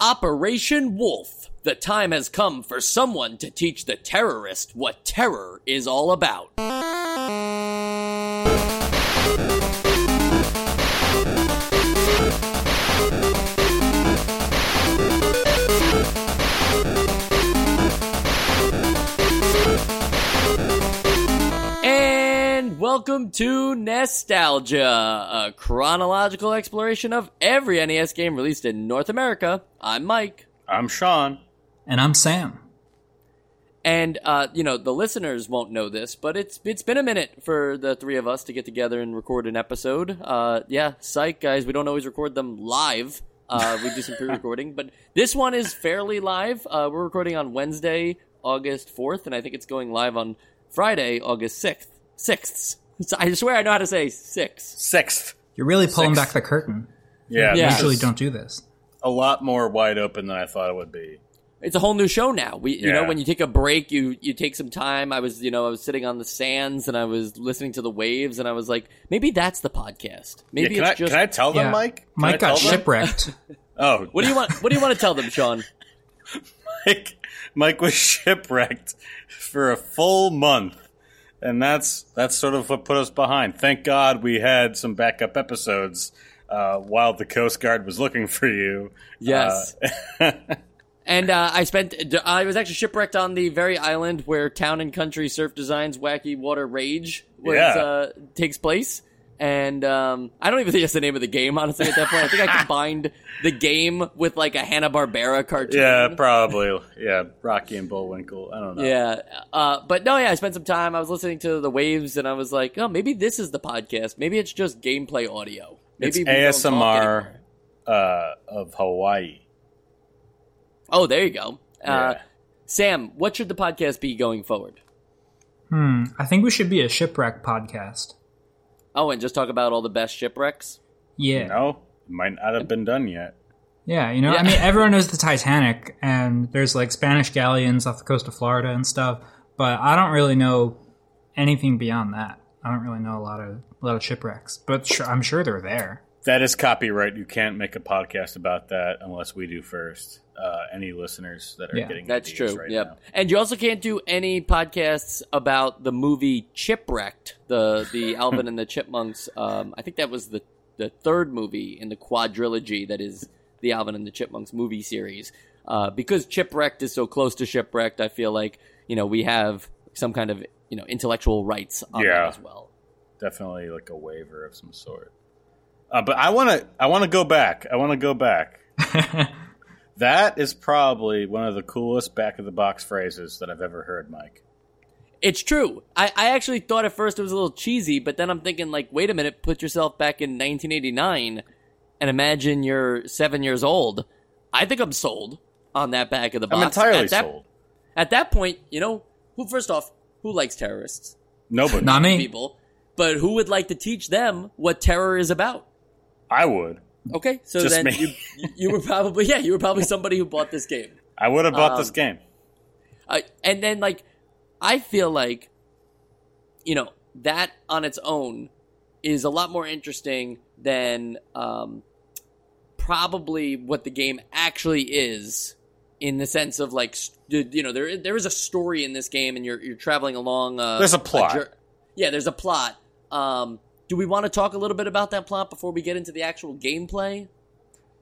Operation Wolf. The time has come for someone to teach the terrorist what terror is all about. Welcome to Nostalgia, a chronological exploration of every NES game released in North America. I'm Mike. I'm Sean. And I'm Sam. And uh, you know the listeners won't know this, but it's it's been a minute for the three of us to get together and record an episode. Uh, yeah, psych guys, we don't always record them live. Uh, we do some pre-recording, but this one is fairly live. Uh, we're recording on Wednesday, August fourth, and I think it's going live on Friday, August sixth. Sixths. I swear I know how to say six. Sixth. You're really pulling Sixth. back the curtain. Yeah, Yeah. this Usually don't do this. a lot more wide open than I thought it would be. It's a whole new show now. We, you know, when you take a break, you you take some time. I was, you know, I was sitting on the sands and I was listening to the waves, and I was like, maybe that's the podcast. Maybe yeah, can, I, it's just. can I tell them, Yeah. Mike? Can I Mike got shipwrecked. Oh, What do you want? What do you want to tell them, Sean? Mike, Mike was shipwrecked for a full month, and that's that's sort of what put us behind. Thank God we had some backup episodes uh, while the Coast Guard was looking for you. Yes. Uh, And uh, I spent. I was actually shipwrecked on the very island where Town and Country Surf Designs Wacky Water Rage was, Yeah. uh, takes place. And um, I don't even think that's the name of the game, honestly. At that point, I think I combined the game with like a Hanna Barbera cartoon. yeah, probably. Yeah, Rocky and Bullwinkle. I don't know. Yeah, uh, but no, yeah, I spent some time. I was listening to the waves, and I was like, oh, maybe this is the podcast. Maybe it's just gameplay audio. Maybe it's we don't talk ASMR uh, of Hawaii. Oh, there you go. Uh, Yeah. Sam, what should the podcast be going forward? Hmm. I think we should be a shipwreck podcast. Oh, and just talk about all the best shipwrecks. Yeah. No, it might not have been done yet. Yeah, you know, Yeah. I mean, everyone knows the Titanic, and there's like Spanish galleons off the coast of Florida and stuff, but I don't really know anything beyond that. I don't really know a lot of a lot of shipwrecks, but sure, I'm sure they're there. That is copyright. You can't make a podcast about that unless we do first. Uh, any listeners that are Yeah, getting That's true. right yep. now. And you also can't do any podcasts about the movie Chipwrecked, the the Alvin and the Chipmunks. Um, I think that was the the third movie in the quadrilogy that is the Alvin and the Chipmunks movie series. Uh, because Chipwrecked is so close to Shipwrecked, I feel like you know we have some kind of you know intellectual rights on Yeah. that as well. Definitely like a waiver of some sort. Uh, but I want to. I want to go back. I want to go back. that is probably one of the coolest back of the box phrases that I've ever heard, Mike. It's true. I, I actually thought at first it was a little cheesy, but then I'm thinking like, wait a minute, put yourself back in 1989 and imagine you're seven years old. I think I'm sold on that back of the box. I'm entirely at that, sold. At that point, you know, who first off, who likes terrorists? Nobody. Not me. People. But who would like to teach them what terror is about? I would. Okay, so Just then me. you you were probably yeah, you were probably somebody who bought this game. I would have bought Um, this game. Uh, and then like I feel like you know that on its own is a lot more interesting than um, probably what the game actually is in the sense of like you know there there is a story in this game and you're you're traveling along uh, There's a plot. jour- yeah there's a plot um do we want to talk a little bit about that plot before we get into the actual gameplay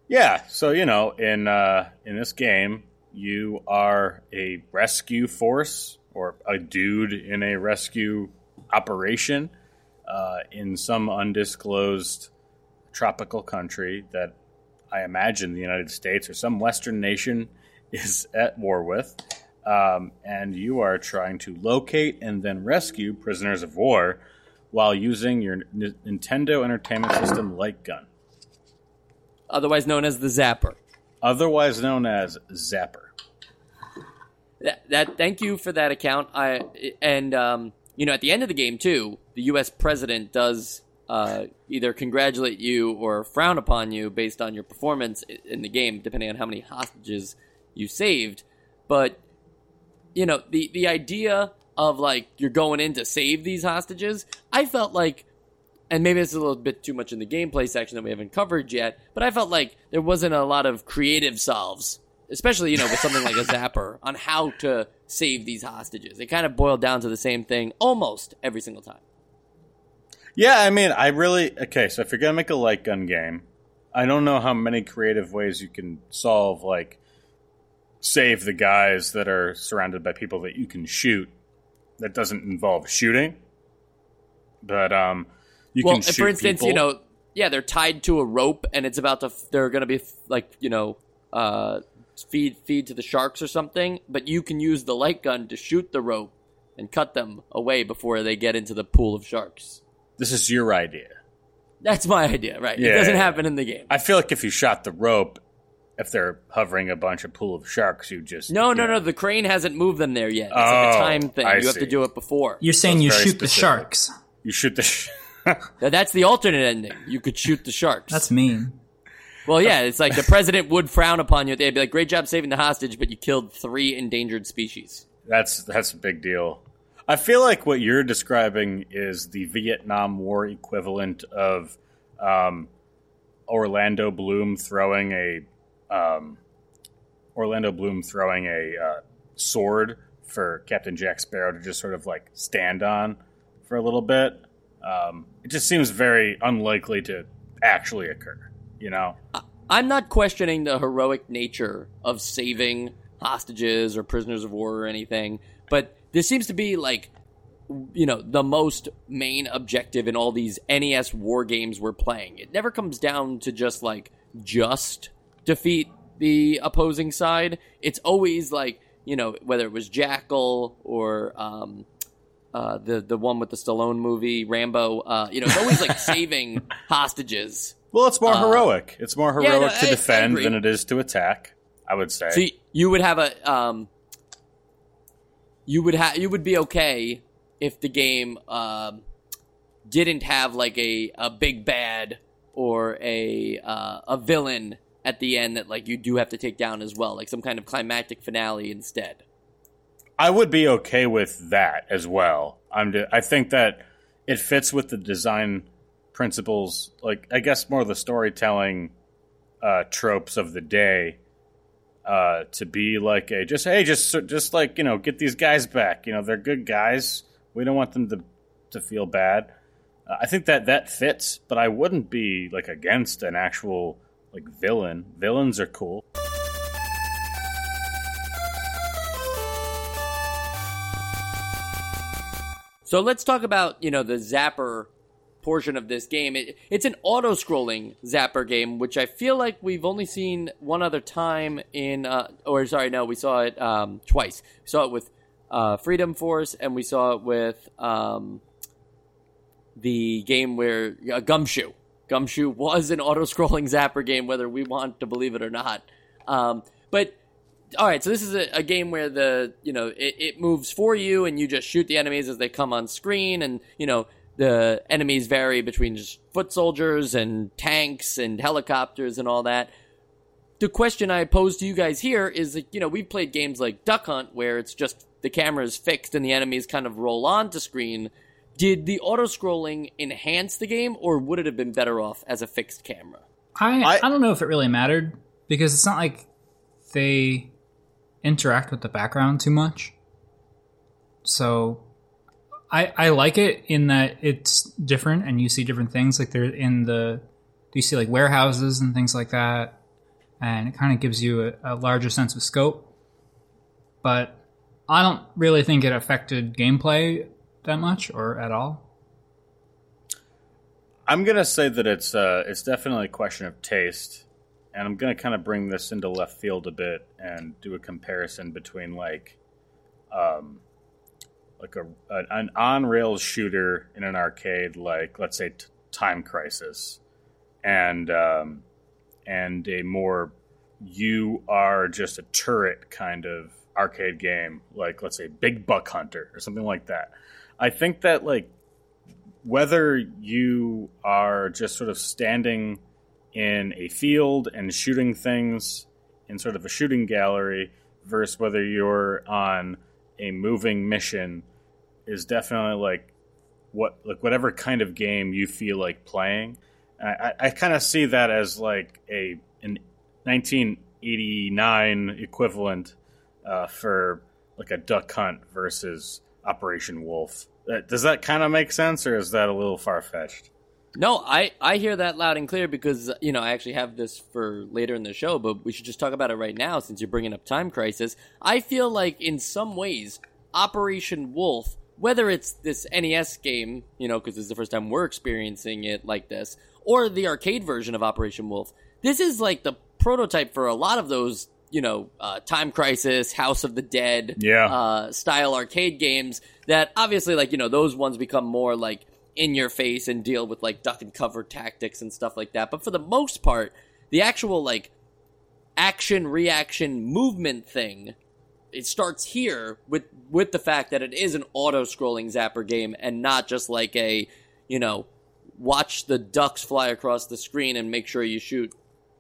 Yeah. So you know, in uh, in this game, you are a rescue force or a dude in a rescue operation uh, in some undisclosed tropical country that I imagine the United States or some Western nation is at war with. Um, and you are trying to locate and then rescue prisoners of war while using your N- Nintendo Entertainment System light gun, otherwise known as the zapper. Otherwise known as Zapper. that, that thank you for that account. I and um you know at the end of the game too the us president does uh either congratulate you or frown upon you based on your performance i- in the game depending on how many hostages you saved. But you know the the idea of like you're going in to save these hostages i felt like and maybe it's a little bit too much in the gameplay section that we haven't covered yet, but I felt like there wasn't a lot of creative solves, especially, you know, with something like a zapper on how to save these hostages. It kind of boiled down to the same thing almost every single time. Yeah, I mean, I really okay. So if you're gonna make a light gun game, I don't know how many creative ways you can solve like save the guys that are surrounded by people that you can shoot. That doesn't involve shooting, but um, you well, can shoot for instance, people. you know, yeah, they're tied to a rope, and it's about to. They're going to be like, you know, uh, feed feed to the sharks or something. But you can use the light gun to shoot the rope and cut them away before they get into the pool of sharks. this is your idea. That's my idea, right? Yeah, it doesn't yeah. happen in the game. I feel like if you shot the rope, if they're hovering a bunch of pool of sharks, you just No, no, know, no. The crane hasn't moved them there yet. It's like Oh, a time thing. I you have to do it before. You're saying you very shoot the sharks. You shoot the. Sh- Now, That's the alternate ending. You could shoot the sharks. That's mean. well, yeah. It's like the president would frown upon you. They'd be like, "Great job saving the hostage, but you killed three endangered species." That's that's a big deal. I feel like what you're describing is the Vietnam War equivalent of um, Orlando Bloom throwing a um, Orlando Bloom throwing a uh, sword for Captain Jack Sparrow to just sort of like stand on for a little bit. Um, it just seems very unlikely to actually occur. You know, I'm not questioning the heroic nature of saving hostages or prisoners of war or anything, but this seems to be like, you know, the most main objective in all these NES war games we're playing. It never comes down to just like just defeat the opposing side. It's always like, you know, whether it was Jackal or um, uh, the the one with the Stallone movie Rambo. Uh, you know, it's always like saving hostages. well, it's more heroic. It's more Uh, yeah, heroic no, to I- I defend agree. than it is to attack. I would say. So you, you would have a um, you would have you would be okay if the game um, didn't have like a, a big bad or a uh, a villain at the end that like you do have to take down as well, like some kind of climactic finale instead. I would be okay with that as well. I'm. I think that it fits with the design principles. Like I guess more the storytelling uh, tropes of the day. Uh, to be like a just hey just just like you know get these guys back. You know they're good guys. We don't want them to to feel bad. Uh, I think that that fits, but I wouldn't be like against an actual like villain. Villains are cool. So let's talk about you know the Zapper portion of this game. It, it's an auto-scrolling Zapper game, which I feel like we've only seen one other time in, uh, or sorry, no, we saw it um, twice. We saw it with uh, Freedom Force, and we saw it with um, the game where uh, Gumshoe. Gumshoe was an auto-scrolling Zapper game, whether we want to believe it or not. Um, but all right, so this is a, a game where the you know it, it moves for you, and you just shoot the enemies as they come on screen, and you know the enemies vary between just foot soldiers and tanks and helicopters and all that. The question I pose to you guys here is that you know we've played games like Duck Hunt where it's just the camera is fixed and the enemies kind of roll onto screen. Did the auto scrolling enhance the game, or would it have been better off as a fixed camera? I, I- I don't know if it really mattered because it's not like they interact with the background too much. So I I like it in that it's different and you see different things like they're in the you see like warehouses and things like that and it kind of gives you a, a larger sense of scope. But I don't really think it affected gameplay that much or at all. I'm gonna say that it's uh, it's definitely a question of taste, and I'm gonna kind of bring this into left field a bit and do a comparison between like, um, like a, an on rails shooter in an arcade, like let's say t- Time Crisis, and um, and a more you are just a turret kind of arcade game, like let's say Big Buck Hunter or something like that. I think that like whether you are just sort of standing in a field and shooting things in sort of a shooting gallery versus whether you're on a moving mission is definitely like what like whatever kind of game you feel like playing. I, I, kind of see that as like a an 1989 equivalent uh, for like a duck hunt versus Operation Wolf. Uh, Does that kind of make sense, or is that a little far fetched? No, I, I hear that loud and clear because, you know, I actually have this for later in the show, but we should just talk about it right now since you're bringing up Time Crisis. I feel like in some ways, Operation Wolf, whether it's this NES game, you know, because it's the first time we're experiencing it like this, or the arcade version of Operation Wolf, this is like the prototype for a lot of those, you know, uh, Time Crisis, House of the Dead Yeah. uh, style arcade games that obviously, like, you know, those ones become more like in your face and deal with like duck and cover tactics and stuff like that. But for the most part, the actual like action reaction movement thing it starts here with with the fact that it is an auto scrolling zapper game and not just like a you know watch the ducks fly across the screen and make sure you shoot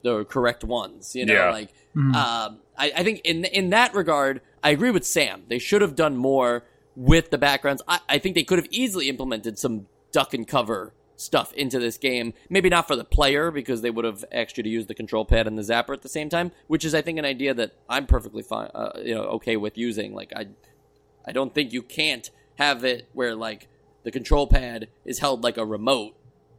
the correct ones you know Yeah. like um, I, I think in in that regard i agree with sam. They should have done more with the backgrounds. I, I think they could have easily implemented some duck and cover stuff into this game. Maybe not for the player because they would have asked you to use the control pad and the zapper at the same time which is i think an idea that i'm perfectly fine uh, you know okay with using. Like i I don't think you can't have it where like the control pad is held like a remote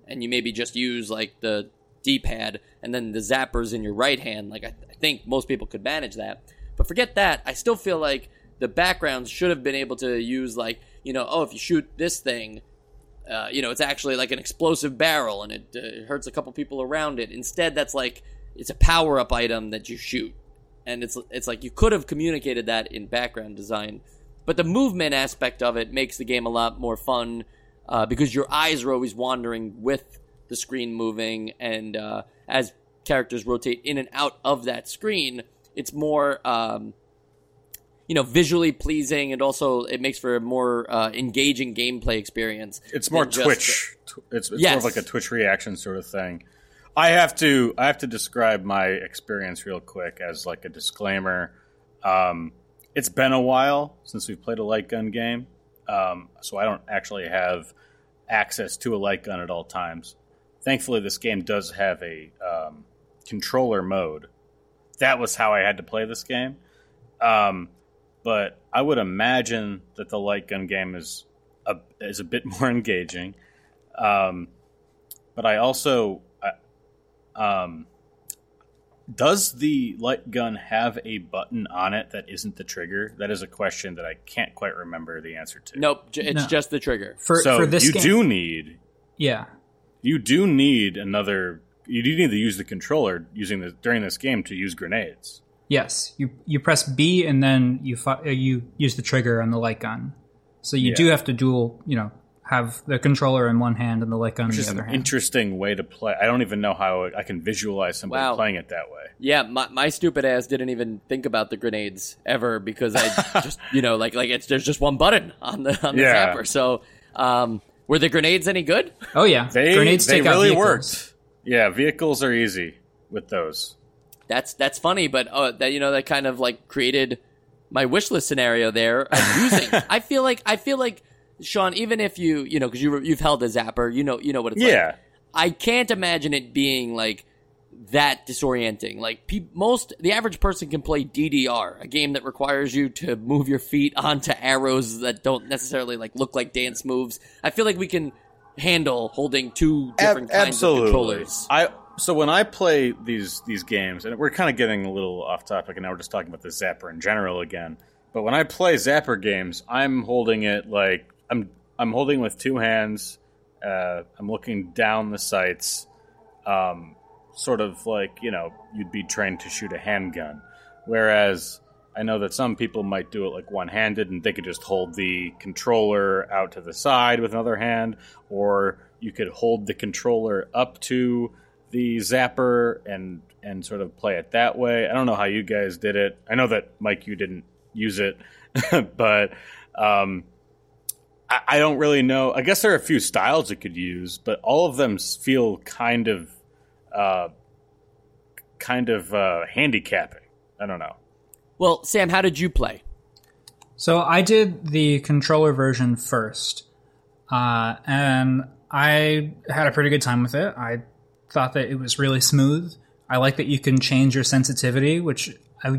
and you maybe just use like the D-pad and then the zappers in your right hand. Like I, I think most people could manage that. But forget that. I still feel like the backgrounds should have been able to use like, you know, oh, if you shoot this thing, uh, you know, it's actually like an explosive barrel and it uh, hurts a couple people around it. Instead, that's like it's a power up item that you shoot, and it's it's like you could have communicated that in background design, but the movement aspect of it makes the game a lot more fun uh, because your eyes are always wandering with the screen moving, and uh, as characters rotate in and out of that screen, it's more. Um, you know, visually pleasing, and also it makes for a more uh, engaging gameplay experience. It's more than just- Twitch. It's, it's more of like a Twitch reaction sort of thing. I have to I have to describe my experience real quick as like a disclaimer. Um, it's been a while since we've played a light gun game, um, so I don't actually have access to a light gun at all times. Thankfully, this game does have a um, controller mode. That was how I had to play this game. Um, but I would imagine that the light gun game is a, is a bit more engaging. Um, but I also, uh, um, does the light gun have a button on it that isn't the trigger? That is a question that I can't quite remember the answer to. Nope, it's No. just the trigger. For so for this you game, do need yeah. You do need another. You do need to use the controller using the during this game to use grenades. Yes, you you press B and then you fi- uh, you use the trigger on the light gun. So you Yeah. do have to dual, you know, have the controller in one hand and the light gun in the is other an hand. interesting way to play. I don't even know how I can visualize somebody Wow. playing it that way. Yeah, my, my stupid ass didn't even think about the grenades ever because I just you know like like it's there's just one button on the on the Yeah. zapper. So um, were the grenades any good? oh yeah, They grenades they take out really vehicles. worked. Yeah, vehicles are easy with those. That's that's funny, but uh, that you know that kind of like created my wish list scenario there using. I feel like I feel like Sean, even if you you know because you you've held a zapper, you know you know what it's like. Yeah. I can't imagine it being like that disorienting. Like pe- most, the average person can play DDR, a game that requires you to move your feet onto arrows that don't necessarily like look like dance moves. I feel like we can handle holding two different Ab- kinds of controllers. I so when I play these these games, and we're kind of getting a little off topic, and now we're just talking about the Zapper in general again. But when I play Zapper games, I'm holding it like I'm I'm holding with two hands. Uh, I'm looking down the sights, um, sort of like you know you'd be trained to shoot a handgun. Whereas I know that some people might do it like one handed and they could just hold the controller out to the side with another hand, or you could hold the controller up to the zapper and and sort of play it that way. I don't know how you guys did it. I know that Mike, you didn't use it, but um, I, I don't really know. I guess there are a few styles it could use, but all of them feel kind of uh, kind of uh, handicapping. I don't know. Well, Sam, how did you play? So I did the controller version first. uh, and I had a pretty good time with it. I thought that it was really smooth. I like that you can change your sensitivity, which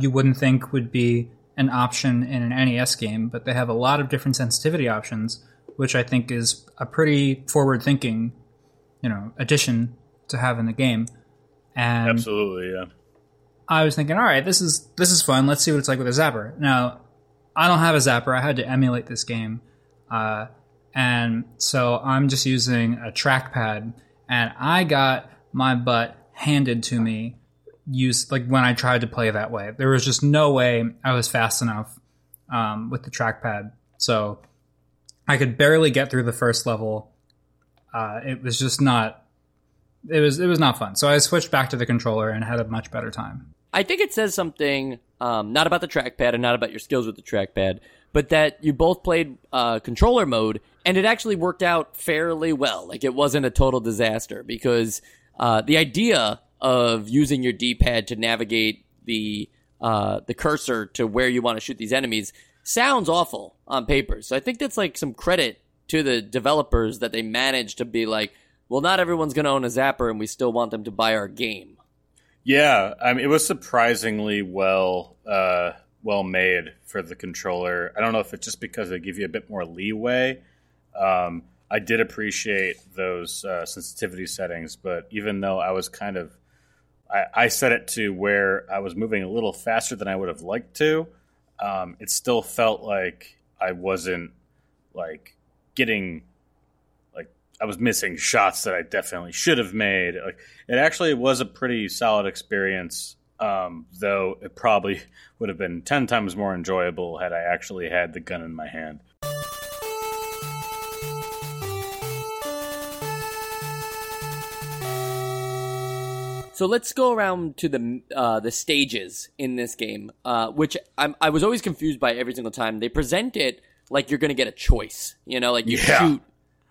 you wouldn't think would be an option in an NES game, but they have a lot of different sensitivity options, which I think is a pretty forward-thinking, you know, addition to have in the game. And Absolutely, yeah. I was thinking, all right, this is this is fun. Let's see what it's like with a zapper. Now, I don't have a zapper. I had to emulate this game, uh, and so I'm just using a trackpad. And I got my butt handed to me. Used like when I tried to play that way, there was just no way I was fast enough um, with the trackpad. So I could barely get through the first level. Uh, it was just not. It was it was not fun. So I switched back to the controller and had a much better time. I think it says something um, not about the trackpad and not about your skills with the trackpad, but that you both played uh, controller mode and it actually worked out fairly well. Like it wasn't a total disaster because uh, the idea of using your D-pad to navigate the uh, the cursor to where you want to shoot these enemies sounds awful on paper. So I think that's like some credit to the developers that they managed to be like, well, not everyone's going to own a zapper, and we still want them to buy our game. Yeah, I mean, it was surprisingly well uh, well made for the controller. I don't know if it's just because they give you a bit more leeway. Um, I did appreciate those uh, sensitivity settings, but even though I was kind of, I, I, set it to where I was moving a little faster than I would have liked to. Um, it still felt like I wasn't like getting I was missing shots that I definitely should have made. Like it actually was a pretty solid experience, um, though it probably would have been ten times more enjoyable had I actually had the gun in my hand. So let's go around to the uh, the stages in this game, uh, which I'm, i was always confused by every single time. They present it like you're going to get a choice, you know, like you yeah. shoot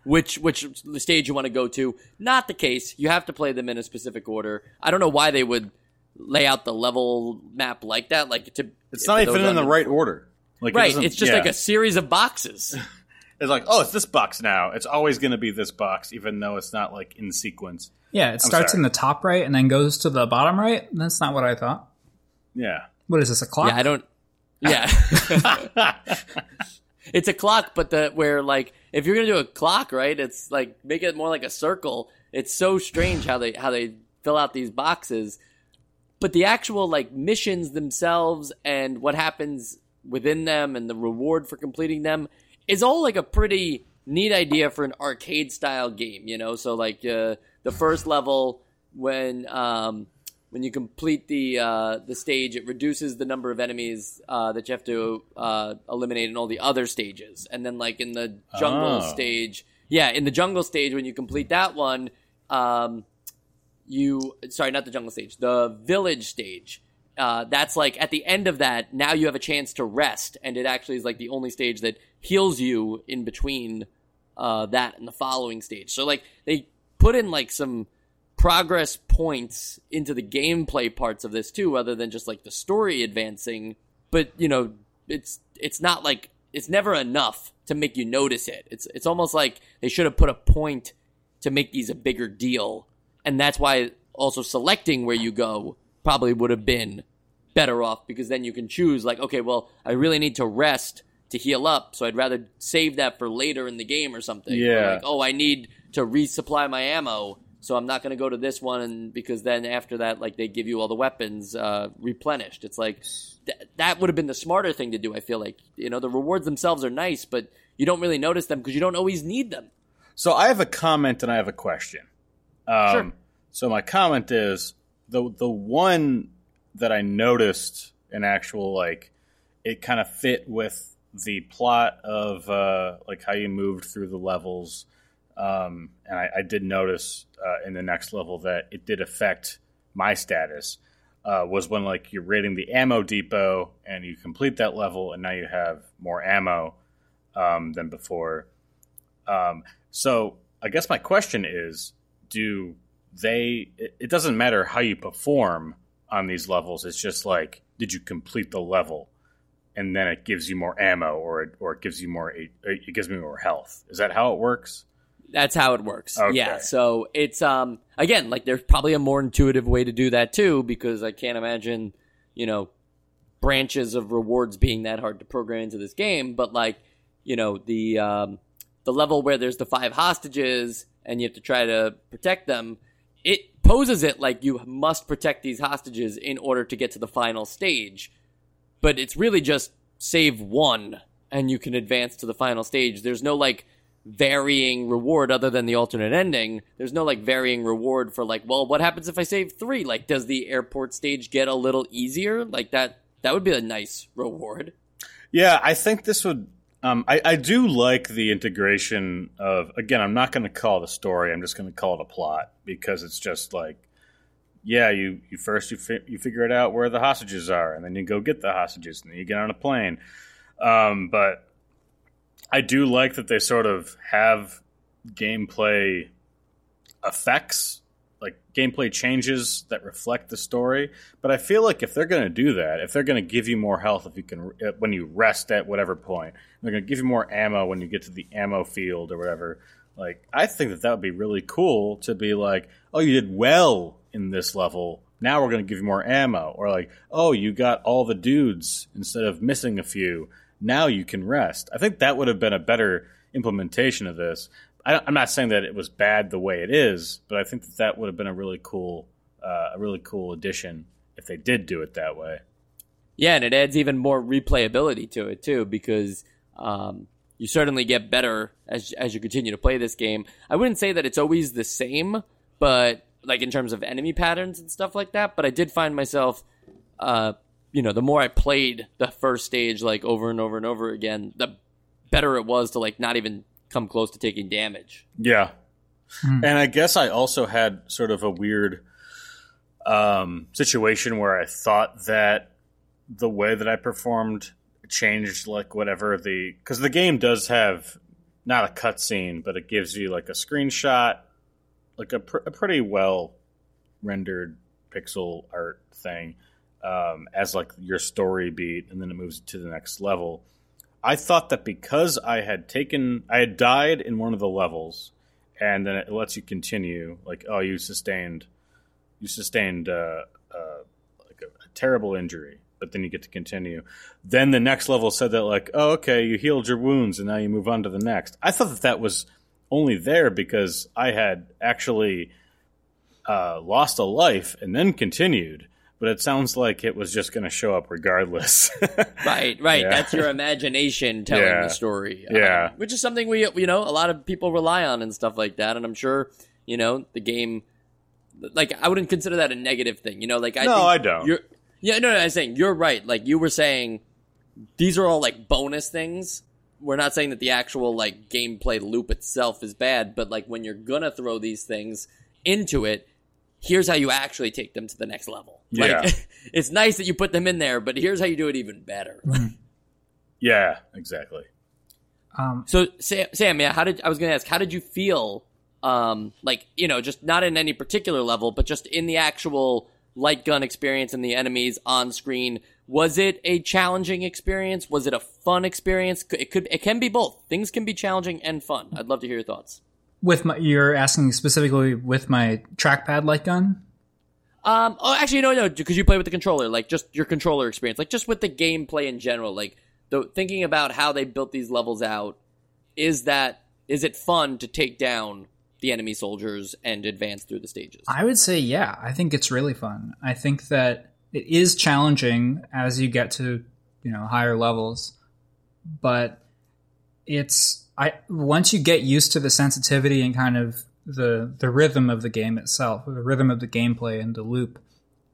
which which the stage you want to go to. Not the case. You have to play them in a specific order. I don't know why they would lay out the level map like that. Like to it's not even in the right order. Like right, it it's just yeah. like a series of boxes. it's like, oh, it's this box now. It's always going to be this box, even though it's not like in sequence. Yeah, it I'm starts sorry. in the top right and then goes to the bottom right. That's not what I thought. Yeah. What is this? A clock? Yeah, I don't. Yeah. it's a clock, but the where like if you're gonna do a clock, right? It's like make it more like a circle. It's so strange how they how they fill out these boxes, but the actual like missions themselves and what happens within them and the reward for completing them is all like a pretty neat idea for an arcade style game. You know, so like uh, the first level when um, when you complete the uh, the stage, it reduces the number of enemies uh, that you have to uh, eliminate in all the other stages. And then, like in the jungle oh. stage, yeah, in the jungle stage, when you complete that one, um, you sorry, not the jungle stage, the village stage. Uh, that's like at the end of that. Now you have a chance to rest, and it actually is like the only stage that heals you in between uh, that and the following stage. So like they put in like some progress points into the gameplay parts of this too, other than just like the story advancing. But you know, it's it's not like it's never enough to make you notice it. It's it's almost like they should have put a point to make these a bigger deal, and that's why also selecting where you go probably would have been better off because then you can choose like okay, well, I really need to rest to heal up, so I'd rather save that for later in the game or something. Yeah. Or like, oh, I need to resupply my ammo so I'm not going to go to this one because then after that, like they give you all the weapons uh, replenished. It's like th- that would have been the smarter thing to do. I feel like you know the rewards themselves are nice, but you don't really notice them because you don't always need them. So I have a comment and I have a question. Um, sure. So my comment is the the one that I noticed an actual like it kind of fit with the plot of uh, like how you moved through the levels um, and I, I, did notice uh, in the next level that it did affect my status. Uh, was when like you're raiding the ammo depot and you complete that level and now you have more ammo um, than before. Um, so I guess my question is, do they? It, it doesn't matter how you perform on these levels. It's just like, did you complete the level? and then it gives you more ammo, or it, or it gives you more it gives me more health. Is that how it works? That's how it works. Okay. Yeah. So it's um again like there's probably a more intuitive way to do that too because I can't imagine you know branches of rewards being that hard to program into this game. But like you know the um, the level where there's the five hostages and you have to try to protect them. It poses it like you must protect these hostages in order to get to the final stage, but it's really just save one and you can advance to the final stage. There's no like varying reward other than the alternate ending. There's no like varying reward for like, well, what happens if I save three? Like, does the airport stage get a little easier? Like that, that would be a nice reward. Yeah, I think this would. Um, I, I do like the integration of. Again, I'm not going to call it a story. I'm just going to call it a plot because it's just like, yeah, you you first you fi- you figure it out where the hostages are, and then you go get the hostages, and then you get on a plane. Um, but I do like that they sort of have gameplay effects, like gameplay changes that reflect the story. But I feel like if they're going to do that, if they're going to give you more health if you can uh, when you rest at whatever point, they're going to give you more ammo when you get to the ammo field or whatever. Like I think that that would be really cool to be like, oh, you did well in this level. Now we're going to give you more ammo, or like, oh, you got all the dudes instead of missing a few now you can rest. I think that would have been a better implementation of this. I, am not saying that it was bad the way it is, but I think that that would have been a really cool, uh, a really cool addition if they did do it that way. Yeah, and it adds even more replayability to it too, because um, you certainly get better as as you continue to play this game. I wouldn't say that it's always the same, but like in terms of enemy patterns and stuff like that. But I did find myself uh, you know, the more I played the first stage like over and over and over again, the better it was to like not even come close to taking damage. Yeah. Hmm. And I guess I also had sort of a weird um, situation where I thought that the way that I performed changed like whatever the because the game does have not a cutscene, but it gives you like a screenshot, like a, pr- a pretty well rendered pixel art thing um, as like your story beat, and then it moves to the next level. I thought that because I had taken, I had died in one of the levels, and then it lets you continue. Like, oh, you sustained, you sustained uh, uh, like a, a terrible injury, but then you get to continue. Then the next level said that, like, oh, okay, you healed your wounds, and now you move on to the next. I thought that that was only there because I had actually uh, lost a life and then continued but it sounds like it was just going to show up regardless. right, right. Yeah. That's your imagination telling yeah. the story. Yeah. Um, which is something we, you know, a lot of people rely on and stuff like that. And I'm sure, you know, the game, like, I wouldn't consider that a negative thing. You know, like, I no, I don't. You're, yeah, no, no, I'm saying you're right. Like, you were saying these are all like bonus things. We're not saying that the actual like gameplay loop itself is bad, but like when you're gonna throw these things into it, here's how you actually take them to the next level. Like, yeah. it's nice that you put them in there, but here's how you do it even better. Mm-hmm. yeah, exactly. Um, so Sam, Sam, yeah, how did I was going to ask? How did you feel? Um, like you know, just not in any particular level, but just in the actual light gun experience and the enemies on screen. Was it a challenging experience? Was it a fun experience? It could, it can be both. Things can be challenging and fun. I'd love to hear your thoughts. With my, you're asking specifically with my trackpad light gun. Um. Oh, actually, no, no, because you play with the controller. Like just your controller experience, like just with the gameplay in general. Like the thinking about how they built these levels out. Is that is it fun to take down the enemy soldiers and advance through the stages? I would say yeah. I think it's really fun. I think that it is challenging as you get to you know higher levels, but it's I once you get used to the sensitivity and kind of the the rhythm of the game itself, the rhythm of the gameplay and the loop,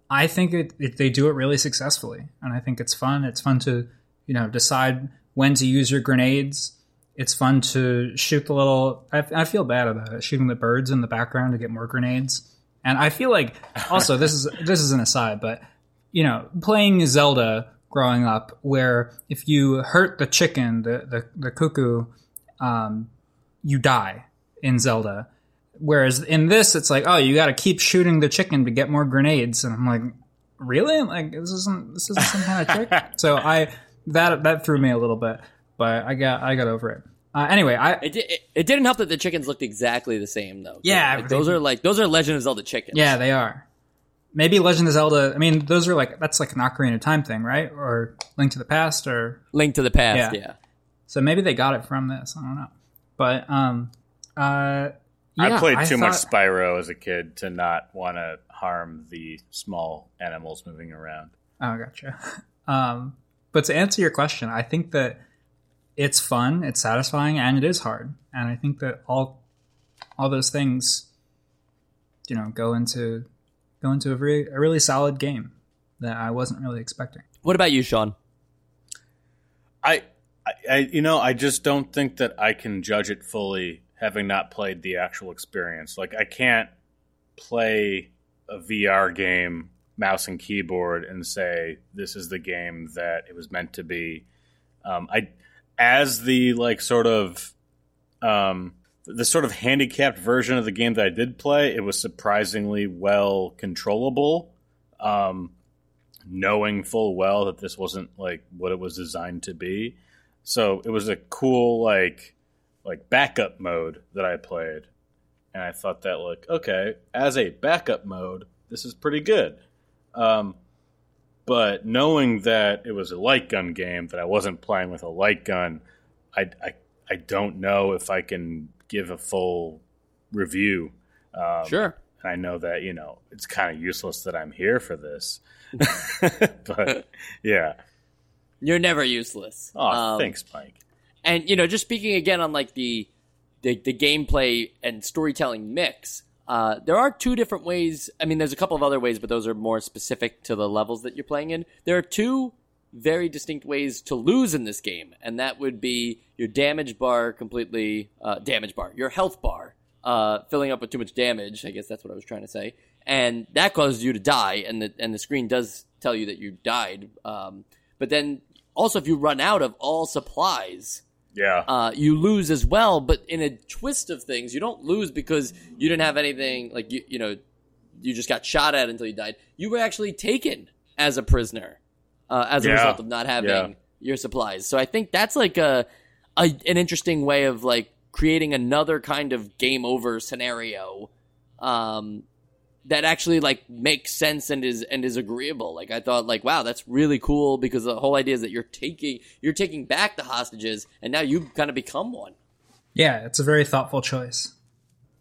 I think it, it, they do it really successfully, and I think it's fun. It's fun to you know decide when to use your grenades. It's fun to shoot the little. I, I feel bad about it, shooting the birds in the background to get more grenades. And I feel like also this is this is an aside, but you know, playing Zelda growing up, where if you hurt the chicken, the the, the cuckoo, um, you die in Zelda. Whereas in this, it's like, oh, you got to keep shooting the chicken to get more grenades, and I'm like, really? Like this isn't this isn't some kind of trick. So I that that threw me a little bit, but I got I got over it. Uh, anyway, I It, it it didn't help that the chickens looked exactly the same though. Yeah, Like, those are like those are Legend of Zelda chickens. yeah they are. Maybe Legend of Zelda. I mean, those are like that's like an Ocarina of Time thing, right? Or Link to the Past, or Link to the Past. Yeah. Yeah. So maybe they got it from this. I don't know, but um, uh, I played too much thought- Spyro as a kid to not want to harm the small animals moving around. Oh, gotcha. Um, but to answer your question, I think that it's fun, it's satisfying, and it is hard. And I think that all all those things, you know, go into go into a really a really solid game that I wasn't really expecting. What about you, Sean? I, I, I, you know, I just don't think that I can judge it fully, having not played the actual experience. Like, I can't play a VR game, mouse and keyboard, and say this is the game that it was meant to be. Um, I, as the like sort of, um, the sort of handicapped version of the game that I did play, it was surprisingly well controllable. Um, knowing full well that this wasn't like what it was designed to be. So it was a cool like like backup mode that I played. And I thought that like, okay, as a backup mode, this is pretty good. Um but knowing that it was a light gun game, that I wasn't playing with a light gun, I I, I don't know if I can give a full review. Um, Sure. and I know that you know it's kind of useless that I'm here for this, but yeah. You're never useless. Oh, Um, thanks, Mike. And you know, just speaking again on like the the, the gameplay and storytelling mix, uh, there are two different ways. I mean, there's a couple of other ways, but those are more specific to the levels that you're playing in. There are two very distinct ways to lose in this game, and that would be your damage bar completely uh, damage bar, your health bar uh, filling up with too much damage. I guess that's what I was trying to say, and that causes you to die, and the and the screen does tell you that you died. Um, but then also, if you run out of all supplies, Yeah, uh, you lose as well. But in a twist of things, you don't lose because you didn't have anything like you you know you just got shot at until you died. You were actually taken as a prisoner uh, as a Yeah. result of not having Yeah. your supplies. So I think that's like a, a an interesting way of like creating another kind of game over scenario. Um, that actually like makes sense and is and is agreeable. Like I thought, like wow, that's really cool because the whole idea is that you're taking you're taking back the hostages, and now you kind of become one. Yeah, it's a very thoughtful choice.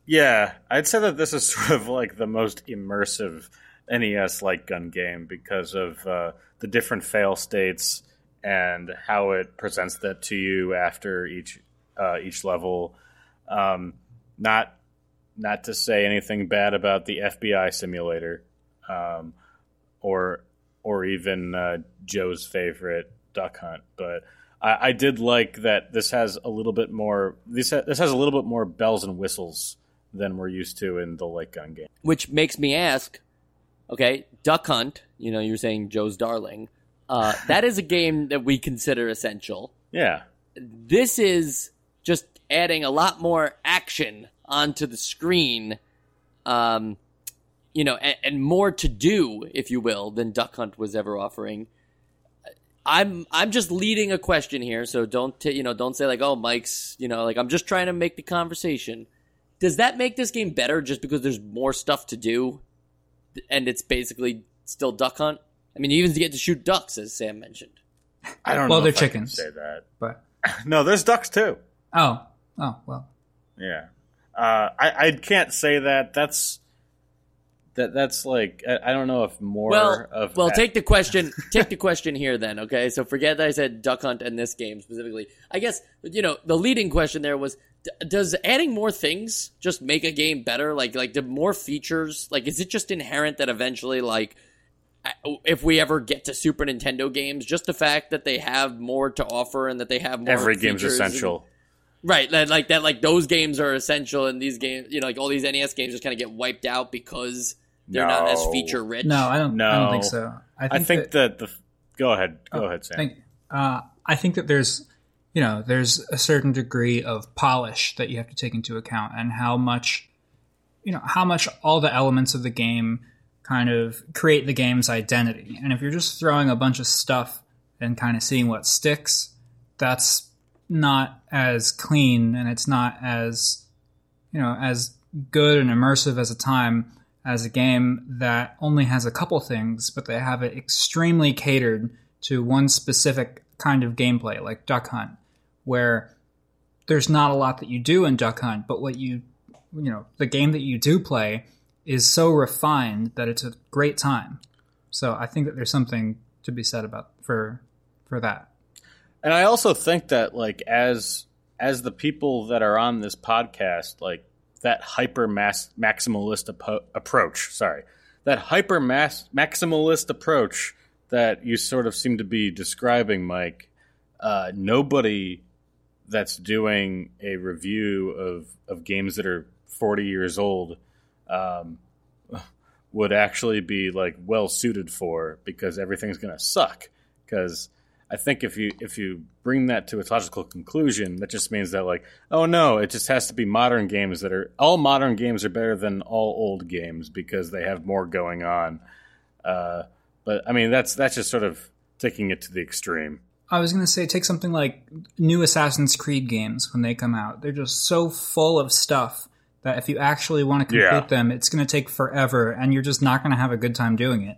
yeah. I'd say that this is sort of like the most immersive NES light gun game because of uh, the different fail states and how it presents that to you after each uh, each level. Um, not not to say anything bad about the FBI simulator, um, or or even uh, Joe's favorite Duck Hunt, but I, I did like that this has a little bit more. This ha- this has a little bit more bells and whistles than we're used to in the light gun game. Which makes me ask, okay, Duck Hunt. You know, you're saying Joe's darling. Uh, that is a game that we consider essential. Yeah, This is just adding a lot more action onto the screen. Um, you know, and, and more to do, if you will, than Duck Hunt was ever offering. I'm I'm just leading a question here, so don't t- you know don't say like oh Mike's you know like I'm just trying to make the conversation. Does that make this game better just because there's more stuff to do, and it's basically still Duck Hunt? I mean, you even get to shoot ducks, as Sam mentioned. I don't Well, know. they're if I can chickens. say that. But No, there's ducks too. oh, oh well. Yeah, uh, I I can't say that. That's that that's like I, I don't know if more Well, of well, that- take the question. Take the question here, then. Okay, so forget that I said Duck Hunt and this game specifically. I guess you know the leading question there was: d- Does adding more things just make a game better? Like, like the more features, like, is it just inherent that eventually, like, if we ever get to Super Nintendo games, just the fact that they have more to offer and that they have more every game's features and- essential. Right, that, like that, like those games are essential, and these games, you know, like all these NES games just kind of get wiped out because they're not as feature rich. No, I don't. No. I don't think so. I think, I think that, that, the go ahead, go Oh, ahead, Sam. think, uh, I think that there's, you know, there's a certain degree of polish that you have to take into account, and how much, you know, how much all the elements of the game kind of create the game's identity. And if you're just throwing a bunch of stuff and kind of seeing what sticks. That's not as clean and it's not as you know as good and immersive as a time as a game that only has a couple things, but they have it extremely catered to one specific kind of gameplay, like Duck Hunt, where there's not a lot that you do in Duck Hunt, but what you you know the game that you do play is so refined that it's a great time. So I think that there's something to be said about for for that. And I also think that like as as the people that are on this podcast, like that hyper mass maximalist apo- approach, sorry, that hyper mass maximalist approach that you sort of seem to be describing, Mike. Uh, nobody that's doing a review of of games that are 40 years old um, would actually be like well suited for because everything's going to suck because I think if you if you bring that to its logical conclusion, that just means that like, oh no, it just has to be modern games that are all modern games are better than all old games because they have more going on. Uh, but I mean, that's that's just sort of taking it to the extreme. I was going to say, take something like new Assassin's Creed games when they come out. They're just so full of stuff that if you actually want to complete Yeah. them, it's going to take forever, and you're just not going to have a good time doing it.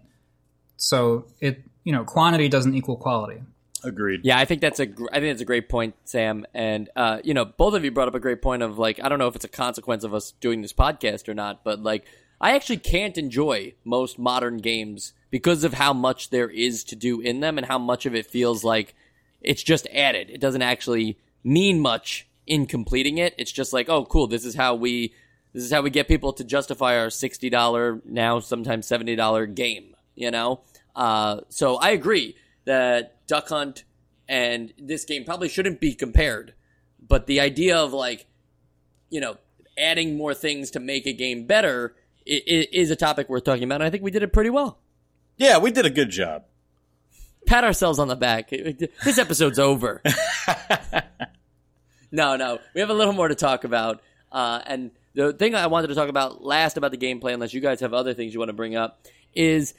So it, you know, quantity doesn't equal quality. Agreed. Yeah, I think that's a think that's a great point, Sam. And uh, you know, both of you brought up a great point of like I don't know if it's a consequence of us doing this podcast or not, but like I actually can't enjoy most modern games because of how much there is to do in them and how much of it feels like it's just added. It doesn't actually mean much in completing it. It's just like, oh, cool. This is how we this is how we get people to justify our sixty dollar now sometimes seventy dollar game. You know, uh, so I agree that Duck Hunt and this game probably shouldn't be compared. But the idea of like, you know, adding more things to make a game better is a topic worth talking about. And I think we did it pretty well. Yeah, we did a good job. Pat ourselves on the back. This episode's over. no, no, we have a little more to talk about. Uh, and the thing I wanted to talk about last about the gameplay, unless you guys have other things you want to bring up, is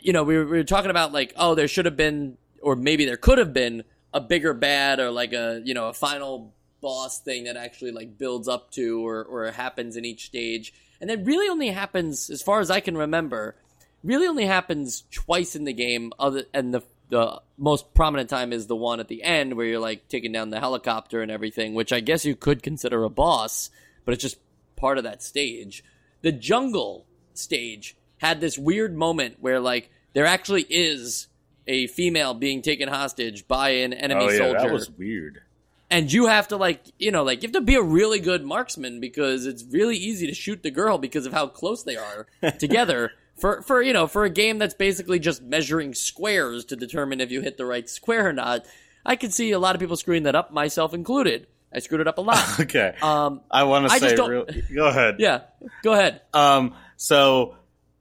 you know we were, we were talking about like oh there should have been or maybe there could have been a bigger bad or like a you know a final boss thing that actually like builds up to or or happens in each stage. And that really only happens as far as I can remember really only happens twice in the game other and the the most prominent time is the one at the end where you're like taking down the helicopter and everything which I guess you could consider a boss but it's just part of that stage. The jungle stage had this weird moment where like there actually is a female being taken hostage by an enemy Oh yeah, soldier that was weird. and you have to like you know like you have to be a really good marksman because it's really easy to shoot the girl because of how close they are together for for you know for a game that's basically just measuring squares to determine if you hit the right square or not i could see a lot of people screwing that up myself included i screwed it up a lot Okay. um I want to say just real, go ahead. yeah go ahead Um, so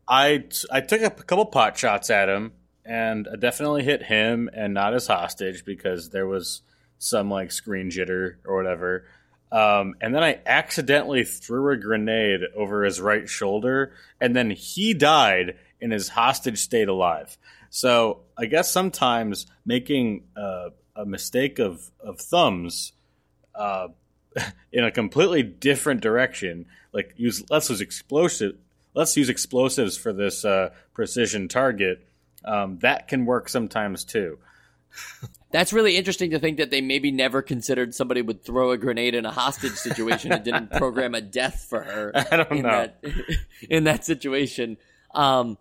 I I took a couple pot shots at him, and I definitely hit him and not his hostage because there was some like screen jitter or whatever. Um, and then I accidentally threw a grenade over his right shoulder, and then he died, and his hostage stayed alive. So I guess sometimes making uh, a mistake of of thumbs uh, in a completely different direction. Like use let's use explosive. Let's use explosives for this uh, precision target. Um, that can work sometimes too. That's really interesting to think that they maybe never considered somebody would throw a grenade in a hostage situation and didn't program a death for her. I don't in know. That, in that situation. Um,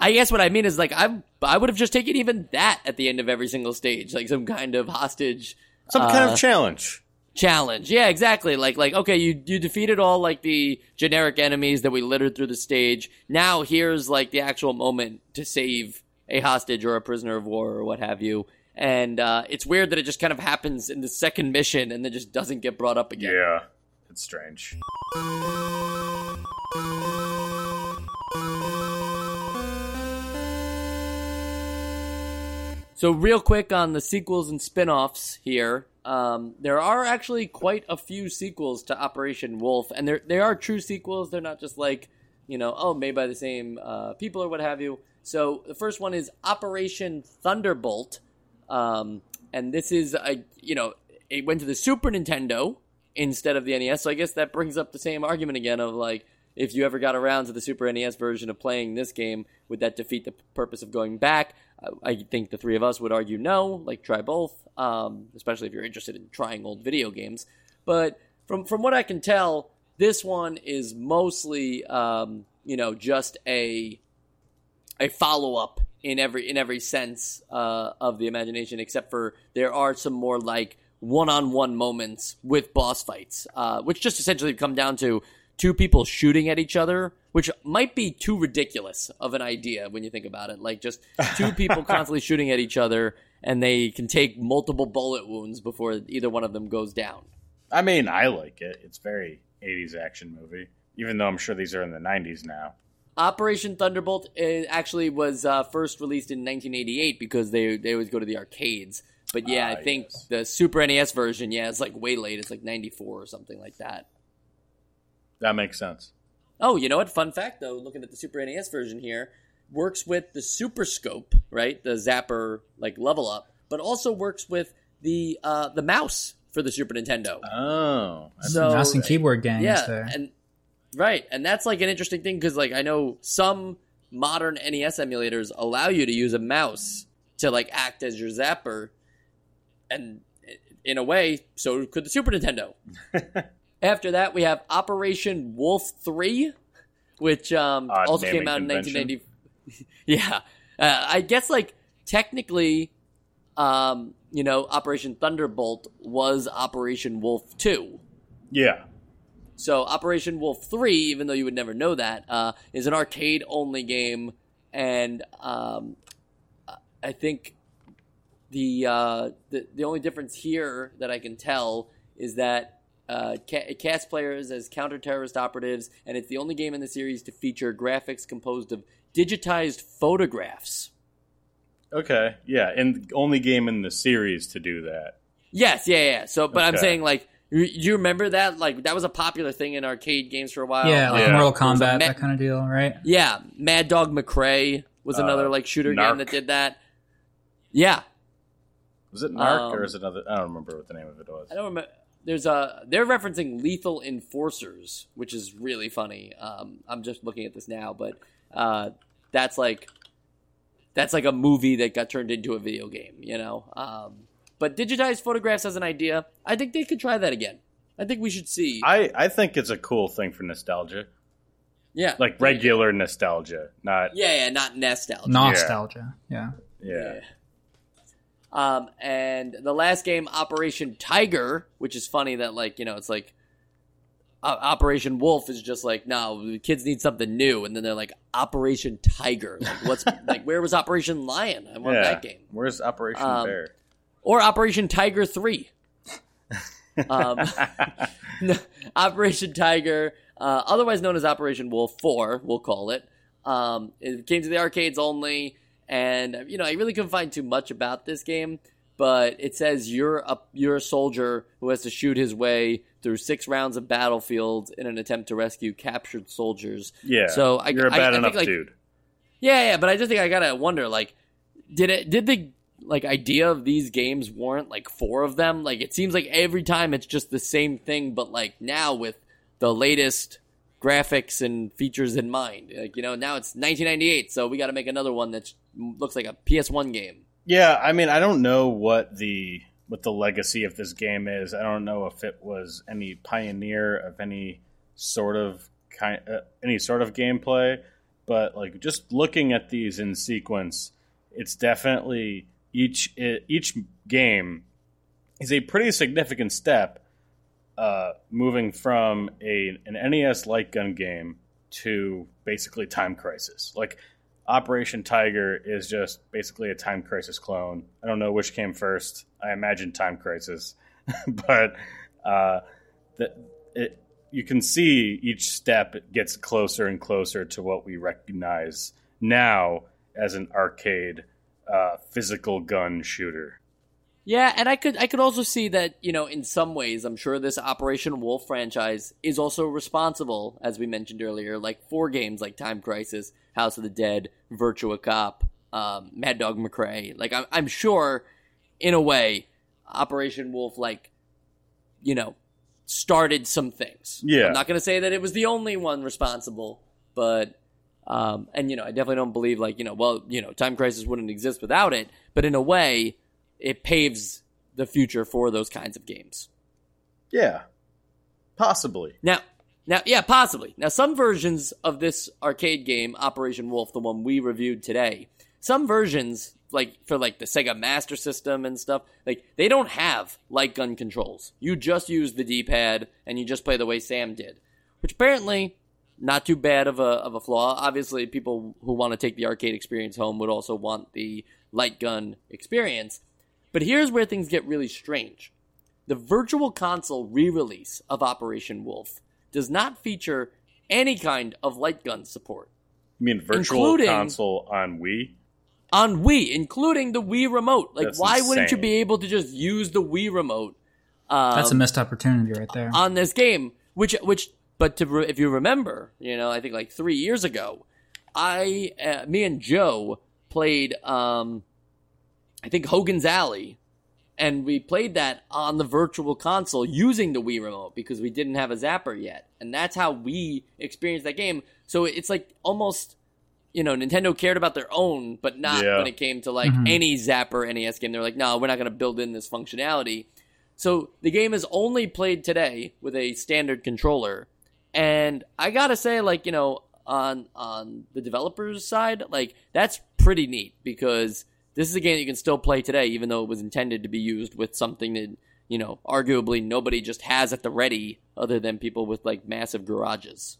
I guess what I mean is like I I would have just taken even that at the end of every single stage, like some kind of hostage Some kind uh, of challenge. Challenge. Yeah, exactly. Like like okay, you you defeated all like the generic enemies that we littered through the stage. Now here's like the actual moment to save a hostage or a prisoner of war or what have you. And uh, it's weird that it just kind of happens in the second mission and then just doesn't get brought up again. Yeah, it's strange. So, real quick on the sequels and spin offs here. Um, there are actually quite a few sequels to Operation Wolf, and they are true sequels. They're not just like, you know, oh, made by the same uh, people or what have you. So, the first one is Operation Thunderbolt. Um, and this is a you know it went to the Super Nintendo instead of the NES. So I guess that brings up the same argument again of like if you ever got around to the Super NES version of playing this game, would that defeat the purpose of going back? I think the three of us would argue no, like try both, um, especially if you're interested in trying old video games. But from from what I can tell, this one is mostly um, you know just a a follow up in every in every sense uh, of the imagination, except for there are some more like one on one moments with boss fights, uh, which just essentially come down to two people shooting at each other, which might be too ridiculous of an idea when you think about it. Like just two people constantly shooting at each other, and they can take multiple bullet wounds before either one of them goes down. I mean, I like it. It's very 80s action movie, even though I'm sure these are in the 90s now. Operation Thunderbolt actually was uh, first released in 1988 because they they always go to the arcades. But yeah, I ah, think yes. the Super NES version, yeah, it's like way late. It's like 94 or something like that. That makes sense. Oh, you know what? Fun fact though, looking at the Super NES version here, works with the Super Scope, right? The Zapper like level up, but also works with the uh, the mouse for the Super Nintendo. Oh, so mouse and keyboard games yeah, there. and right, and that's like an interesting thing because like I know some modern NES emulators allow you to use a mouse to like act as your zapper, and in a way, so could the Super Nintendo. After that, we have Operation Wolf 3, which um, also came out convention. in 1990. yeah. Uh, I guess, like, technically, um, you know, Operation Thunderbolt was Operation Wolf 2. Yeah. So Operation Wolf 3, even though you would never know that, uh, is an arcade only game. And um, I think the, uh, the the only difference here that I can tell is that uh, ca- cast players as counter-terrorist operatives, and it's the only game in the series to feature graphics composed of digitized photographs. Okay, yeah, and only game in the series to do that. Yes, yeah, yeah. So, but okay. I'm saying like, you remember that? Like, that was a popular thing in arcade games for a while. Yeah, like yeah. Mortal Kombat, Ma- that kind of deal, right? Yeah, Mad Dog McCree was uh, another like shooter Narc. game that did that. Yeah. Was it Narc um, or is it another? I don't remember what the name of it was. I don't remember there's a they're referencing Lethal Enforcers, which is really funny. Um, I'm just looking at this now, but uh, that's like that's like a movie that got turned into a video game, you know. Um, but digitized photographs as an idea, I think they could try that again. I think we should see. I I think it's a cool thing for nostalgia. Yeah, like regular nostalgia, not yeah, yeah, not nostalgia. Nostalgia, yeah. yeah. yeah. Um, and the last game, Operation Tiger, which is funny that like you know it's like uh, Operation Wolf is just like no, the kids need something new, and then they're like Operation Tiger. Like what's like where was Operation Lion? I want yeah. that game. Where's Operation um, Bear? Or Operation Tiger Three. um, Operation Tiger, uh, otherwise known as Operation Wolf Four, we'll call it. Um, it came to the arcades only. And you know, I really couldn't find too much about this game, but it says you're a you're a soldier who has to shoot his way through six rounds of battlefield in an attempt to rescue captured soldiers. Yeah. So I, you're a bad I, enough I think, like, dude. Yeah, yeah, but I just think I gotta wonder, like, did it did the like idea of these games warrant like four of them? Like, it seems like every time it's just the same thing, but like now with the latest graphics and features in mind. Like you know, now it's 1998, so we got to make another one that looks like a PS1 game. Yeah, I mean, I don't know what the what the legacy of this game is. I don't know if it was any pioneer of any sort of kind uh, any sort of gameplay, but like just looking at these in sequence, it's definitely each each game is a pretty significant step uh, moving from a an NES light gun game to basically Time Crisis. Like Operation Tiger is just basically a Time Crisis clone. I don't know which came first. I imagine Time Crisis, but uh, the, it, you can see each step gets closer and closer to what we recognize now as an arcade uh, physical gun shooter. Yeah, and I could I could also see that, you know, in some ways, I'm sure this Operation Wolf franchise is also responsible, as we mentioned earlier, like for games like Time Crisis, House of the Dead, Virtua Cop, um, Mad Dog McCree. Like I'm, I'm sure in a way, Operation Wolf, like, you know, started some things. Yeah. I'm not going to say that it was the only one responsible, but, um, and, you know, I definitely don't believe, like, you know, well, you know, Time Crisis wouldn't exist without it, but in a way, it paves the future for those kinds of games. Yeah, possibly. Now, now, yeah, possibly. Now, some versions of this arcade game, Operation Wolf, the one we reviewed today, some versions, like for like the Sega Master System and stuff, like they don't have light gun controls. You just use the D-pad and you just play the way Sam did, which apparently not too bad of a of a flaw. Obviously, people who want to take the arcade experience home would also want the light gun experience. But here's where things get really strange. The Virtual Console re-release of Operation Wolf does not feature any kind of light gun support You mean virtual console on Wii? on Wii, including the Wii remote. Like, That's why wouldn't you be able to just use the Wii remote um, That's a missed opportunity right there. on this game? Which, which, but to if you remember, you know, I think like three years ago, I, uh, me and Joe played, um, I think Hogan's Alley, and we played that on the virtual console using the Wii remote because we didn't have a zapper yet, and that's how we experienced that game. So it's like almost, you know, Nintendo cared about their own, but not Yeah. when it came to like mm-hmm. any zapper NES game. They're like, no, we're not going to build in this functionality. So the game is only played today with a standard controller, and I gotta say, like you know, on on the developers' side, like that's pretty neat because this is a game that you can still play today, even though it was intended to be used with something that you know, arguably nobody just has at the ready, other than people with like massive garages.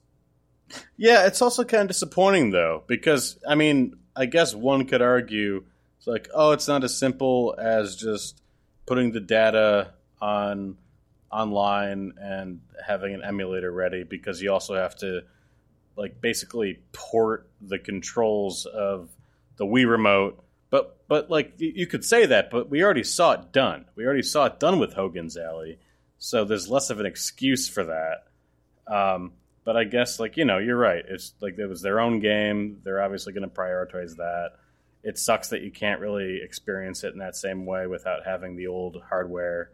Yeah, it's also kind of disappointing though, because I mean, I guess one could argue it's like, oh, it's not as simple as just putting the data on online and having an emulator ready, because you also have to like basically port the controls of the Wii remote. But but like you could say that, but we already saw it done. We already saw it done with Hogan's Alley, so there's less of an excuse for that. Um, but I guess like you know you're right. It's like it was their own game. They're obviously going to prioritize that. It sucks that you can't really experience it in that same way without having the old hardware.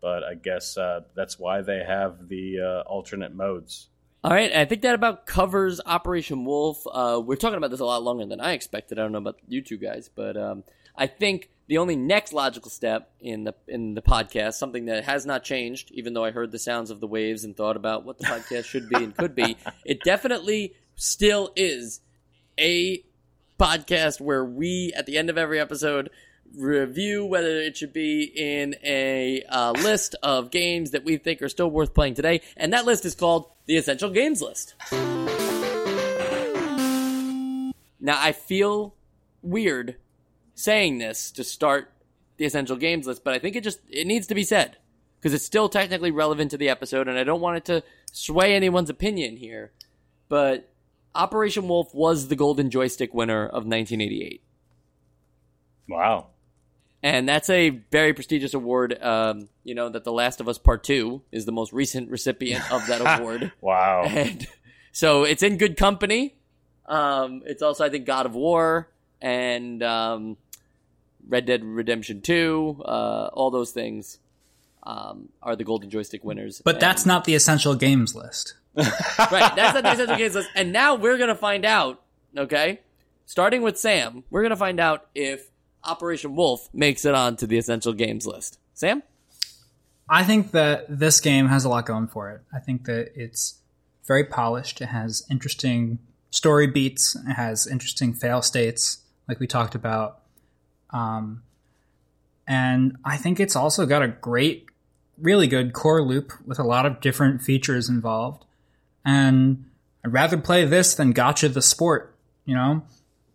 But I guess uh, that's why they have the uh, alternate modes. All right, I think that about covers Operation Wolf. Uh, we're talking about this a lot longer than I expected. I don't know about you two guys, but um, I think the only next logical step in the in the podcast, something that has not changed, even though I heard the sounds of the waves and thought about what the podcast should be and could be, it definitely still is a podcast where we, at the end of every episode, review whether it should be in a uh, list of games that we think are still worth playing today, and that list is called the Essential Games List. Now, I feel weird saying this to start the Essential Games List, but I think it just it needs to be said because it's still technically relevant to the episode, and I don't want it to sway anyone's opinion here. But Operation Wolf was the Golden Joystick winner of 1988 Wow. And that's a very prestigious award. Um, you know that The Last of Us Part Two is the most recent recipient of that award, Wow. and so it's in good company. Um, it's also, I think, God of War and um, Red Dead Redemption Two. Uh, all those things um, are the Golden Joystick winners. but And- that's not the essential games list. right. That's not the essential games list. And now we're gonna find out. Okay, starting with Sam, we're gonna find out if Operation Wolf makes it onto the essential games list. Sam. I think that this game has a lot going for it. I think that it's very polished. It has interesting story beats. It has interesting fail states, like we talked about. Um, and I think it's also got a great, really good core loop with a lot of different features involved. And I'd rather play this than Gotcha the Sport, you know?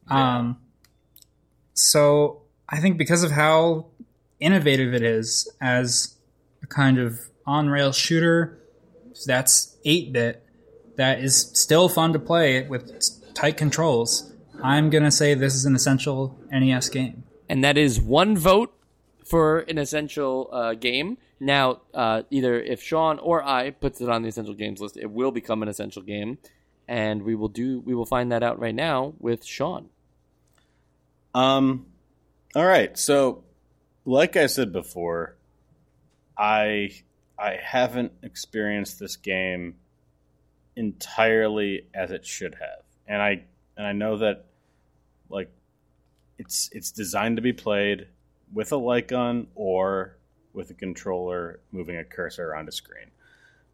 Um, so I think because of how innovative it is as a kind of on rail shooter that's 8 bit that is still fun to play with tight controls. I'm going to say this is an essential NES game. and that is one vote for an essential uh, game. Now, uh, either if Sean or I puts it on the essential games list, it will become an essential game, and we will do we will find that out right now with Sean. Um, all right. So like I said before, I I haven't experienced this game entirely as it should have, and I and I know that like it's it's designed to be played with a light gun or with a controller moving a cursor around a screen.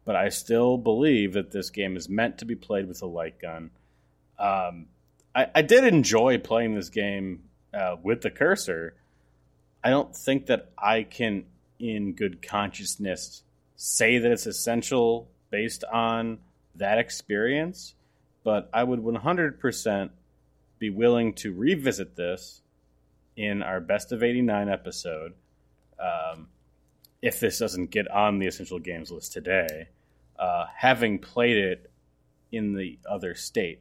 But I still believe that this game is meant to be played with a light gun. Um, I, I did enjoy playing this game uh, with the cursor. I don't think that I can, in good consciousness, say that it's essential based on that experience, but I would 100% be willing to revisit this in our best of 89 episode um, if this doesn't get on the essential games list today, uh, having played it in the other state.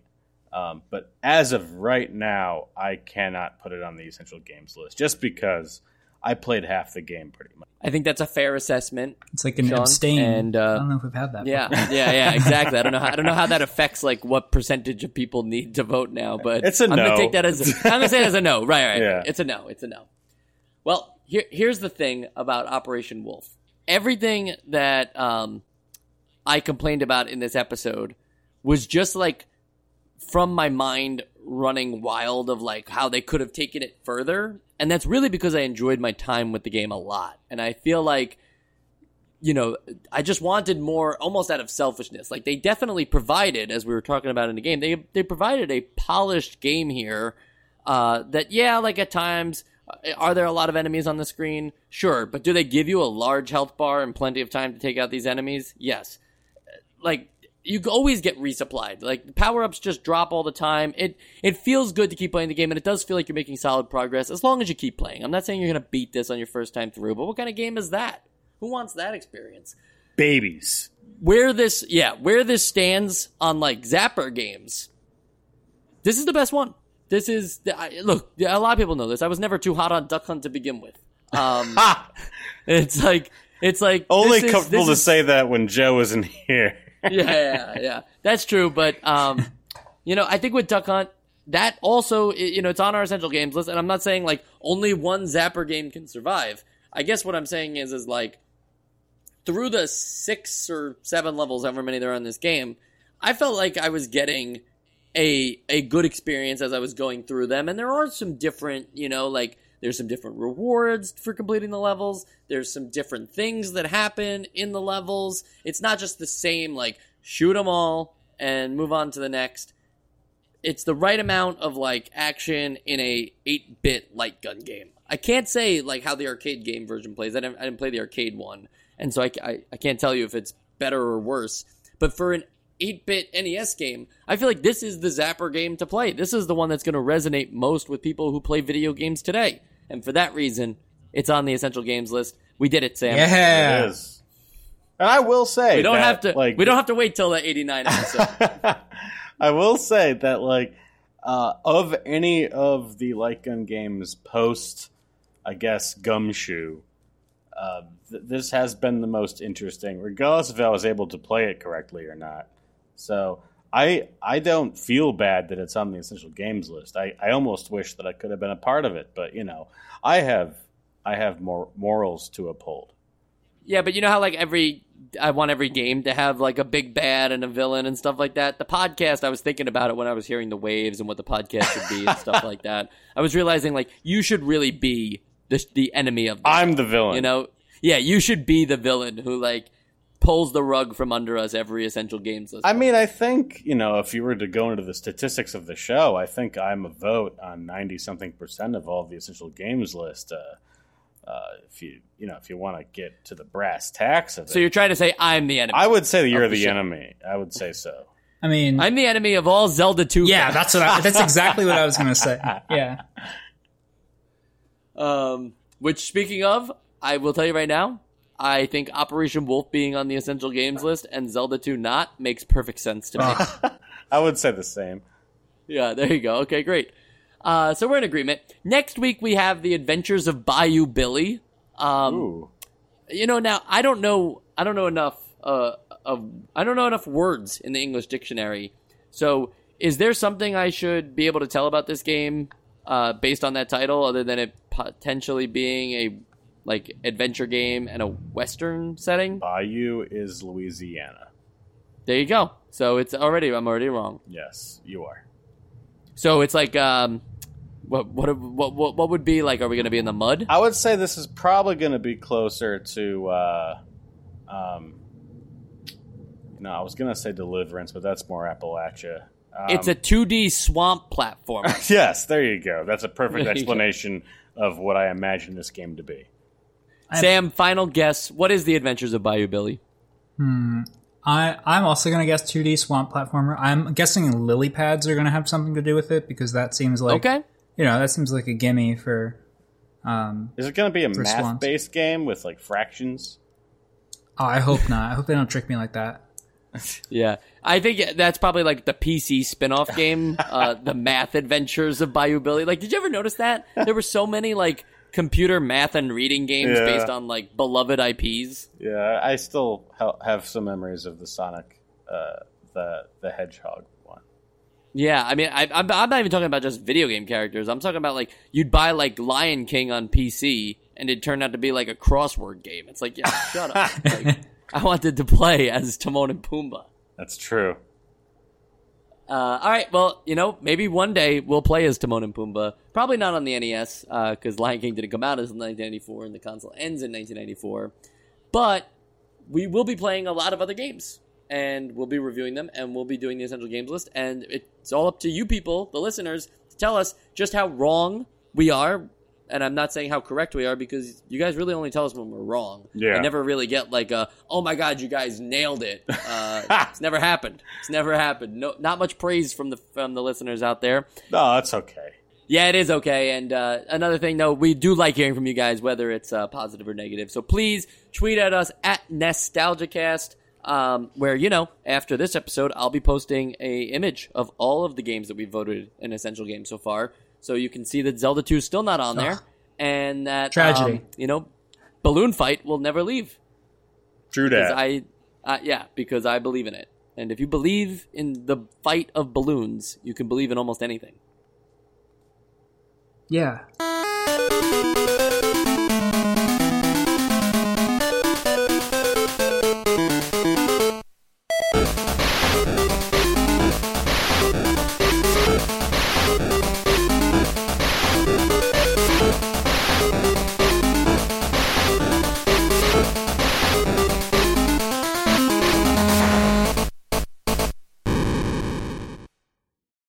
Um, but as of right now, I cannot put it on the essential games list just because I played half the game pretty much. I think that's a fair assessment. It's like an Sean, abstain. and, uh, I don't know if we've had that. Yeah, before. yeah, yeah, exactly. I don't know. How, I don't know how that affects like what percentage of people need to vote now, but It's a I'm no. gonna take that as a, I'm gonna say it as a no. Right, right. Yeah. It's a no. It's a no. Well, here here's the thing about Operation Wolf. Everything that um, I complained about in this episode was just like from my mind running wild of like how they could have taken it further. And that's really because I enjoyed my time with the game a lot. And I feel like, you know, I just wanted more almost out of selfishness. Like they definitely provided, as we were talking about in the game, they they provided a polished game here. Uh, that yeah, like at times, uh, are there a lot of enemies on the screen? Sure, but do they give you a large health bar and plenty of time to take out these enemies? Yes. Like you always get resupplied. Like power ups just drop all the time. It it feels good to keep playing the game, and it does feel like you're making solid progress as long as you keep playing. I'm not saying you're gonna beat this on your first time through, but what kind of game is that? Who wants that experience? Babies. Where this, yeah, where this stands on like Zapper games, this is the best one. This is I, look. A lot of people know this. I was never too hot on Duck Hunt to begin with. Um, it's like it's like Only this is- comfortable this to is- say that when Joe isn't here. yeah, yeah. That's true, but um, you know, I think with Duck Hunt, that also, you know, it's on our essential games list, and I'm not saying like only one Zapper game can survive. I guess what I'm saying is, is like through the six or seven levels, however many there are in this game, I felt like I was getting a a good experience as I was going through them, and there are some different, you know, like there's some different rewards for completing the levels. There's some different things that happen in the levels. It's not just the same like shoot them all and move on to the next. It's the right amount of like action in a 8-bit light gun game. I can't say like how the arcade game version plays. I didn't, I didn't play the arcade one, and so I, I, I can't tell you if it's better or worse. But for an 8-bit NES game, I feel like this is the Zapper game to play. This is the one that's going to resonate most with people who play video games today. And for that reason, it's on the essential games list. We did it, Sam. Yeah. It is. And I will say We don't that, have to. like we don't have to wait till the 89 episode. I will say that like uh, of any of the light gun games post, I guess Gumshoe, uh, th- this has been the most interesting, regardless if I was able to play it correctly or not. So I I don't feel bad that it's on the essential games list. I, I almost wish that I could have been a part of it, but you know I have I have more morals to uphold. yeah, but you know how like every I want every game to have like a big bad and a villain and stuff like that. The podcast, I was thinking about it when I was hearing the waves and what the podcast should be and stuff like that. I was realizing like you should really be the the enemy of the I'm the villain. You know, yeah, you should be the villain who like pulls the rug from under us every essential games list. I mean, I think you know, if you were to go into the statistics of the show, I think I'm a vote on ninety something percent of all the essential games list. Uh, uh, if you you know, if you want to get to the brass tacks of it, so you're trying to say I'm the enemy. I would say that you're the the enemy. I would say so. I mean, I'm the enemy of all Zelda 2 yeah, fans. that's what I, that's exactly what I was gonna say. Yeah. Um, which, speaking of, I will tell you right now, I think Operation Wolf being on the essential games list and Zelda 2 not makes perfect sense to me. I would say the same. yeah, there you go. Okay, great. Uh, so we're in agreement. Next week we have the Adventures of Bayou Billy. Um, Ooh, you know, now I don't know, I don't know enough uh, of, I don't know enough words in the English dictionary. So, is there something I should be able to tell about this game uh, based on that title, other than it potentially being a like adventure game and a western setting. Bayou is Louisiana. There you go. So it's already I'm already wrong. Yes, you are. So it's like um, what what what what, what would be like? Are we going to be in the mud? I would say this is probably going to be closer to. Uh, um, no, I was going to say Deliverance, but that's more Appalachia. Um, it's a 2D swamp platform. yes. There you go. That's a perfect There you go. explanation of what I imagine this game to be. Sam, final guess. What is the Adventures of Bayou Billy? I I'm also gonna guess 2D swamp platformer. I'm guessing lily pads are gonna have something to do with it because that seems like Okay. you know that seems like a gimme for. Um, Is it going to be a For swamps. math-based game with like fractions? oh, I hope not. I hope they don't trick me like that. Yeah, I think that's probably like the PC spin-off game, uh, the Math Adventures of Bayou Billy. Like, did you ever notice that there were so many like computer math and reading games Yeah. based on like beloved IPs? Yeah, I still ha- have some memories of the Sonic, uh, the the Hedgehog one. Yeah, I mean, I, I'm, I'm not even talking about just video game characters. I'm talking about like you'd buy like Lion King on PC, and it turned out to be like a crossword game. It's like, yeah, shut up. Like, I wanted to play as Timon and Pumbaa. That's true. Uh, all right, well, you know, maybe one day we'll play as Timon and Pumbaa. Probably not on the NES because Lion King didn't come out until 1994, and the console ends in 1994. But we will be playing a lot of other games, and we'll be reviewing them, and we'll be doing the essential games list. And it's all up to you people, the listeners, to tell us just how wrong we are. And I'm not saying how correct we are because you guys really only tell us when we're wrong. Yeah. I never really get like a, oh my god, you guys nailed it. Uh, it's never happened. It's never happened. No, not much praise from the from the listeners out there. No, that's okay. Yeah, it is okay. And uh, another thing, though, we do like hearing from you guys, whether it's uh, positive or negative. So please tweet at us at NostalgiaCast, um, where you know after this episode, I'll be posting a image of all of the games that we've voted an essential game so far, so you can see that Zelda 2 is still not on there, and that Tragedy. um, you know, Balloon Fight will never leave. True Because that. I, uh, yeah, because I believe in it. And if you believe in the fight of balloons, you can believe in almost anything. Yeah,